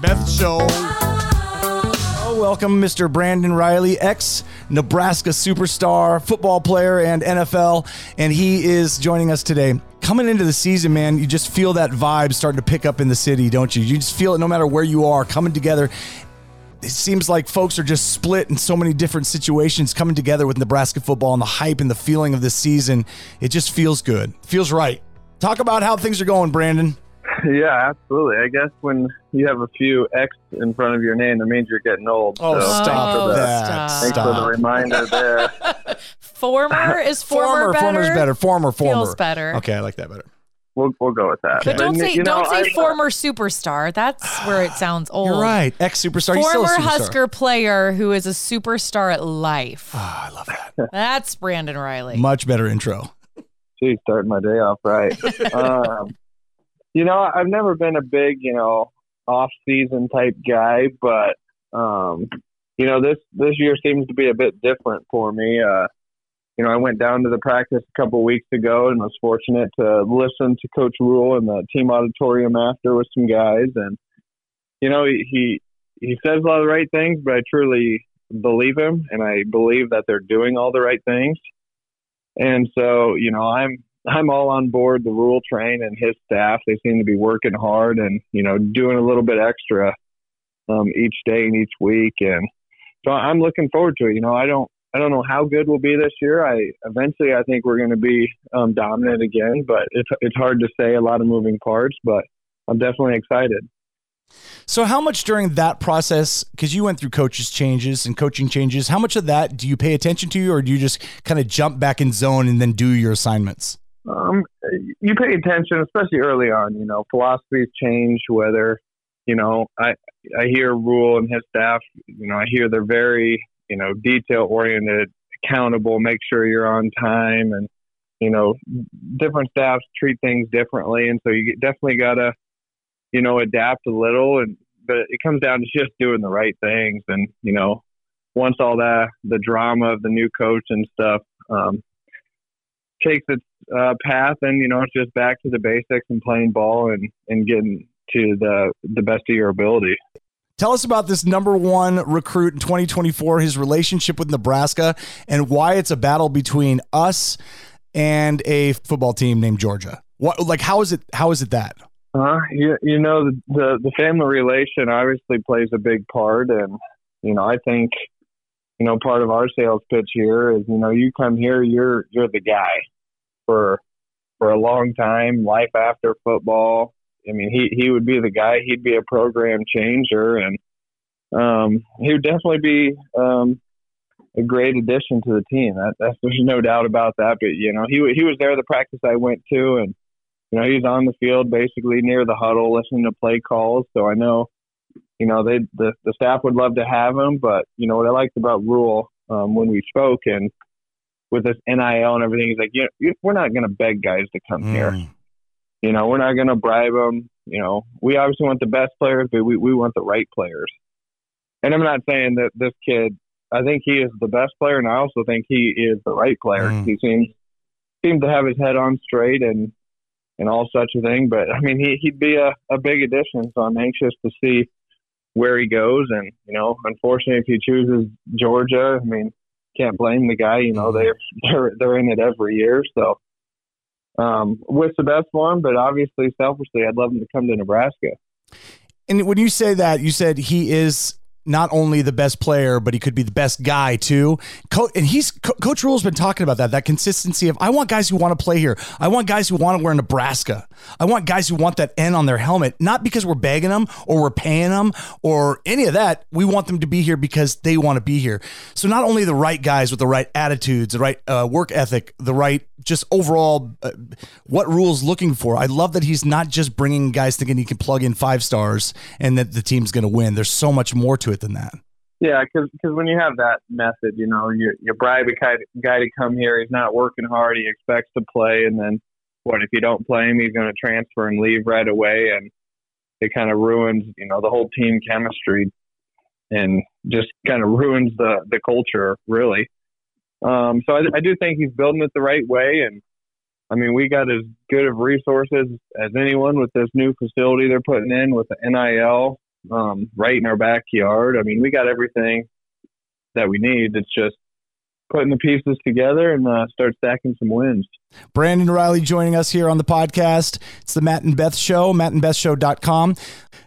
Beth Show. Oh, welcome, Mr. Brandon Reilly, ex Nebraska superstar, football player, and NFL. And he is joining us today. Coming into the season, man, you just feel that vibe starting to pick up in the city, don't you? You just feel it no matter where you are, coming together. It seems like folks are just split in so many different situations coming together with Nebraska football and the hype and the feeling of this season. It just feels good. Feels right. Talk about how things are going, Brandon. Yeah, absolutely. I guess when you have a few X in front of your name, that means you're getting old. Oh, So stop Oh, that. stop. Thanks for the reminder there. Former is former, better. former's better. Former, former. Feels better. Okay, I like that better. We'll, we'll go with that. But don't say you know, don't say I- former superstar. That's where it sounds old. You're right. Ex superstar. He's still a Former superstar. Husker player who is a superstar at life. Ah, I love that. That's Brandon Reilly. Much better intro. Geez, starting my day off right. um, you know, I've never been a big, you know, off-season type guy, but um, you know, this this year seems to be a bit different for me. Uh, you know, I went down to the practice a couple weeks ago and was fortunate to listen to Coach Rhule in the team auditorium after with some guys, and you know, he, he says a lot of the right things, but I truly believe him, and I believe that they're doing all the right things. And so, you know, I'm I'm all on board the Rhule train and his staff. They seem to be working hard and you know doing a little bit extra um, each day and each week. And so I'm looking forward to it. You know, I don't I don't know how good we'll be this year. I eventually I think we're going to be um, dominant again, but it's it's hard to say. A lot of moving parts, but I'm definitely excited. So, how much during that process, because you went through coaches changes and coaching changes, how much of that do you pay attention to, or do you just kind of jump back in zone and then do your assignments? Um, you pay attention, especially early on. You know, philosophies change. Whether you know, I I hear Rhule and his staff. You know, I hear they're very you know detail oriented, accountable. Make sure you're on time, and you know, different staffs treat things differently, and so you definitely gotta you know adapt a little. And but it comes down to just doing the right things, and you know, once all that the drama of the new coach and stuff. Um, takes its uh, path, and you know it's just back to the basics and playing ball and and getting to the the best of your ability. Tell us about this number one recruit in 2024, his relationship with Nebraska, and why it's a battle between us and a football team named Georgia. What, like, how is it? How is it that? Uh, you, you know the, the the family relation obviously plays a big part, and you know I think you know part of our sales pitch here is you know you come here you're you're the guy for for a long time, life after football. I mean he he would be the guy. He'd be a program changer, and um, he would definitely be um, a great addition to the team. That, that's there's no doubt about that. But you know he he was there the practice I went to, and you know, he's on the field basically near the huddle listening to play calls. So I know, you know, they the, the staff would love to have him, but you know what I liked about Rhule um, when we spoke and with this NIL and everything, he's like, you know, we're not going to beg guys to come here. Mm. You know, we're not going to bribe them. You know, we obviously want the best players, but we we want the right players. And I'm not saying that this kid. I think he is the best player, and I also think he is the right player. Mm. He seems seems to have his head on straight and and all such a thing. But I mean, he, he'd be a, a big addition. So I'm anxious to see where he goes. And, you know, unfortunately, if he chooses Georgia, I mean, can't blame the guy. You know, they're, they're, they're in it every year. So um, wish the best for him. But obviously, selfishly, I'd love him to come to Nebraska. And when you say that, you said he is not only the best player, but he could be the best guy too. Co- and he's Co- Coach Rhule's been talking about that that consistency of I want guys who want to play here. I want guys who want to wear Nebraska. I want guys who want that N on their helmet, not because we're begging them or we're paying them or any of that. We want them to be here because they want to be here. So not only the right guys with the right attitudes, the right uh, work ethic, the right just overall uh, what Rhule's looking for. I love that he's not just bringing guys thinking he can plug in five stars and that the team's going to win. There's so much more to it than that. Yeah, because when you have that method, you know, you you bribe a guy, guy to come here. He's not working hard. He expects to play, and then what if you don't play him? He's going to transfer and leave right away, and it kind of ruins you know the whole team chemistry, and just kind of ruins the the culture really. Um, so I, I do think he's building it the right way, and I mean we got as good of resources as anyone with this new facility they're putting in with the NIL um, right in our backyard. I mean, we got everything that we need. It's just putting the pieces together and uh, start stacking some wins. Brandon Reilly joining us here on the podcast. It's the Matt and Beth Show, mattandbethshow.com.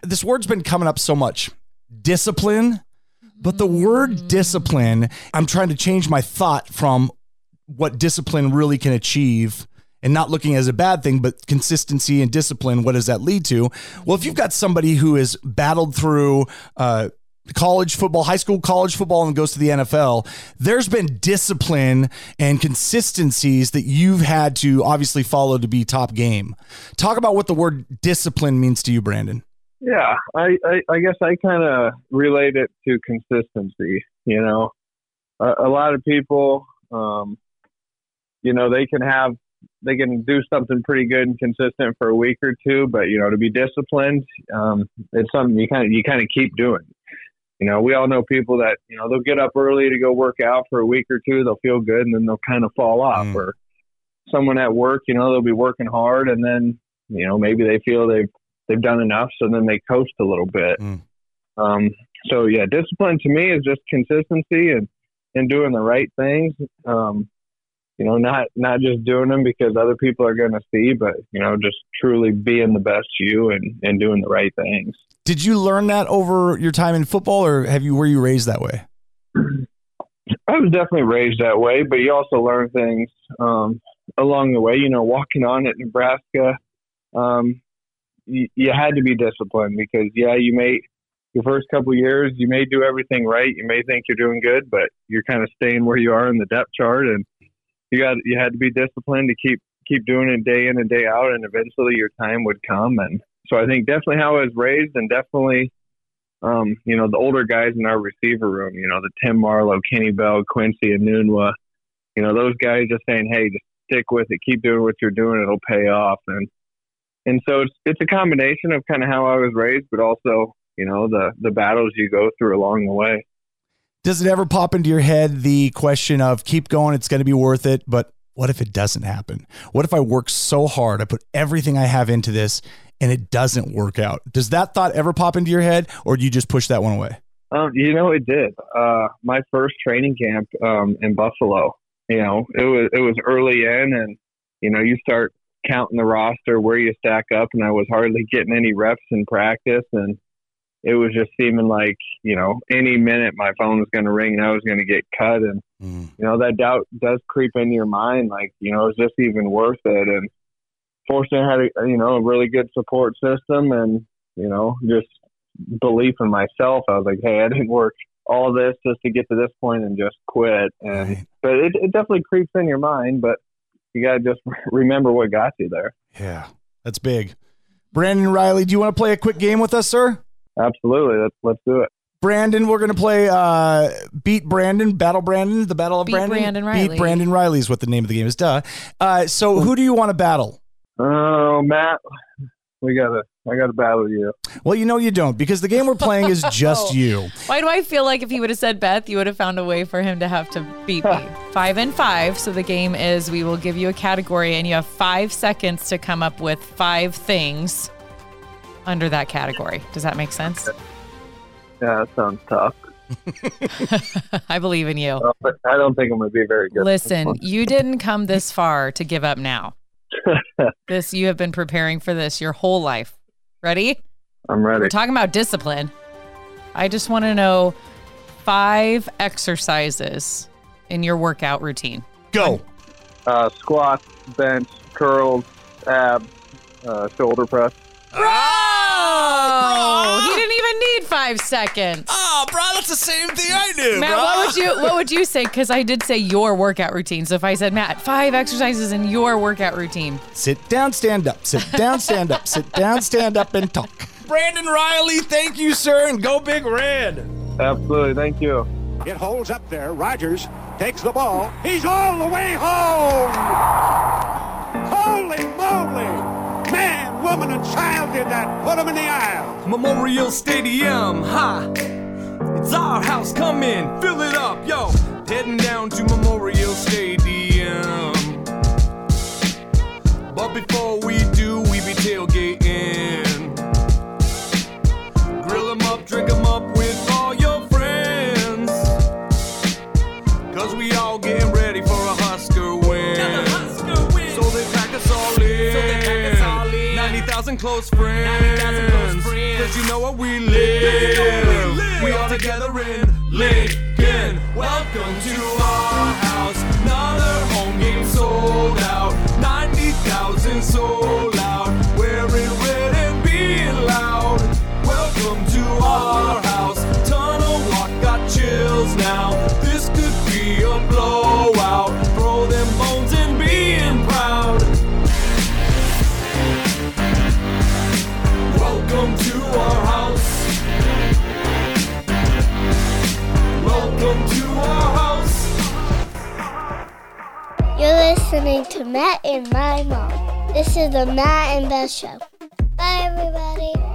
This word's been coming up so much discipline. But the word discipline, I'm trying to change my thought from what discipline really can achieve and not looking as a bad thing, but consistency and discipline. What does that lead to? Well, if you've got somebody who has battled through, uh, college football, high school, college football, and goes to the NFL, there's been discipline and consistencies that you've had to obviously follow to be top game. Talk about what the word discipline means to you, Brandon. Yeah, I, I, I guess I kind of relate it to consistency. You know, a, a lot of people, um, you know, they can have they can do something pretty good and consistent for a week or two, but you know, to be disciplined, um, it's something you kind of you kind of keep doing. You know, we all know people that you know they'll get up early to go work out for a week or two, they'll feel good, and then they'll kind of fall off. Mm. Or someone at work, you know, they'll be working hard, and then you know maybe they feel they've they've done enough, so then they coast a little bit. Mm. Um, so yeah, discipline to me is just consistency and and doing the right things. Um, you know, not not just doing them because other people are going to see, but you know, just truly being the best you and and doing the right things. Did you learn that over your time in football, or have you were you raised that way? I was definitely raised that way, but you also learn things um, along the way. You know, walking on at Nebraska, um, you, you had to be disciplined because yeah, you may your first couple years you may do everything right. You may think you're doing good, but you're kind of staying where you are in the depth chart, and you got you had to be disciplined to keep keep doing it day in and day out, and eventually your time would come. And so I think definitely how I was raised, and definitely, um, you know, the older guys in our receiver room, you know, the Tim Marlowe, Kenny Bell, Quincy, Enunwa, you know, those guys just saying, hey, just stick with it, keep doing what you're doing, it'll pay off. And and so it's it's a combination of kind of how I was raised, but also you know the the battles you go through along the way. Does it ever pop into your head the question of keep going, it's going to be worth it, but what if it doesn't happen? What if I work so hard, I put everything I have into this and it doesn't work out? Does that thought ever pop into your head or do you just push that one away? Um, you know, it did. Uh, my first training camp um, in Buffalo, you know, it was it was early in, and you know, you start counting the roster where you stack up, and I was hardly getting any reps in practice, and it was just seeming like you know any minute my phone was going to ring and I was going to get cut, and mm. you know that doubt does creep into your mind, like you know is this even worth it? And fortunately, I had a, you know a really good support system, and you know just belief in myself. I was like, hey, I didn't work all this just to get to this point and just quit. And right. but it, it definitely creeps in your mind, but you got to just remember what got you there. Yeah, that's big. Brandon Reilly, do you want to play a quick game with us, sir? Absolutely. Let's let's do it. Brandon, we're gonna play uh, Beat Brandon, Battle Brandon, the Battle of Beat Brandon. Brandon Reilly. Beat Brandon Reilly is what the name of the game is. Duh. Uh, so who do you want to battle? Oh, Matt, we gotta. I gotta battle you. Well, you know you don't because the game we're playing is just you. Why do I feel like if he would have said Beth, you would have found a way for him to have to beat me? five and five. So the game is we will give you a category and you have five seconds to come up with five things under that category. Does that make sense? Yeah, that sounds tough. I believe in you. Uh, but I don't think I'm going to be very good. Listen, you didn't come this far to give up now. this you have been preparing for this your whole life. Ready? I'm ready. We're talking about discipline. I just want to know five exercises in your workout routine. Go. Uh, squats, bench, curls, abs, uh, shoulder press. Bro! Oh, he didn't even need five seconds. Oh, bro, that's the same thing I do. Matt, bro. what would you what would you say? Because I did say your workout routine. So if I said Matt, five exercises in your workout routine. Sit down, stand up. Sit down, stand up. Sit down, stand up, and talk. Brandon Reilly, thank you, sir, and go Big Red. Absolutely, thank you. It holds up there. Rodgers takes the ball. He's all the way home. Woman, and child did that. Put them in the aisle. Memorial Stadium, ha! It's our house, come in, fill it up, yo. Heading down to Memorial Stadium. But before we do, we be tailgating. Close friends. 90,000 close friends. Cause you know what we live. We all together in Lincoln. Listening to Matt and my mom. This is the Matt and Beth Show. Bye, everybody.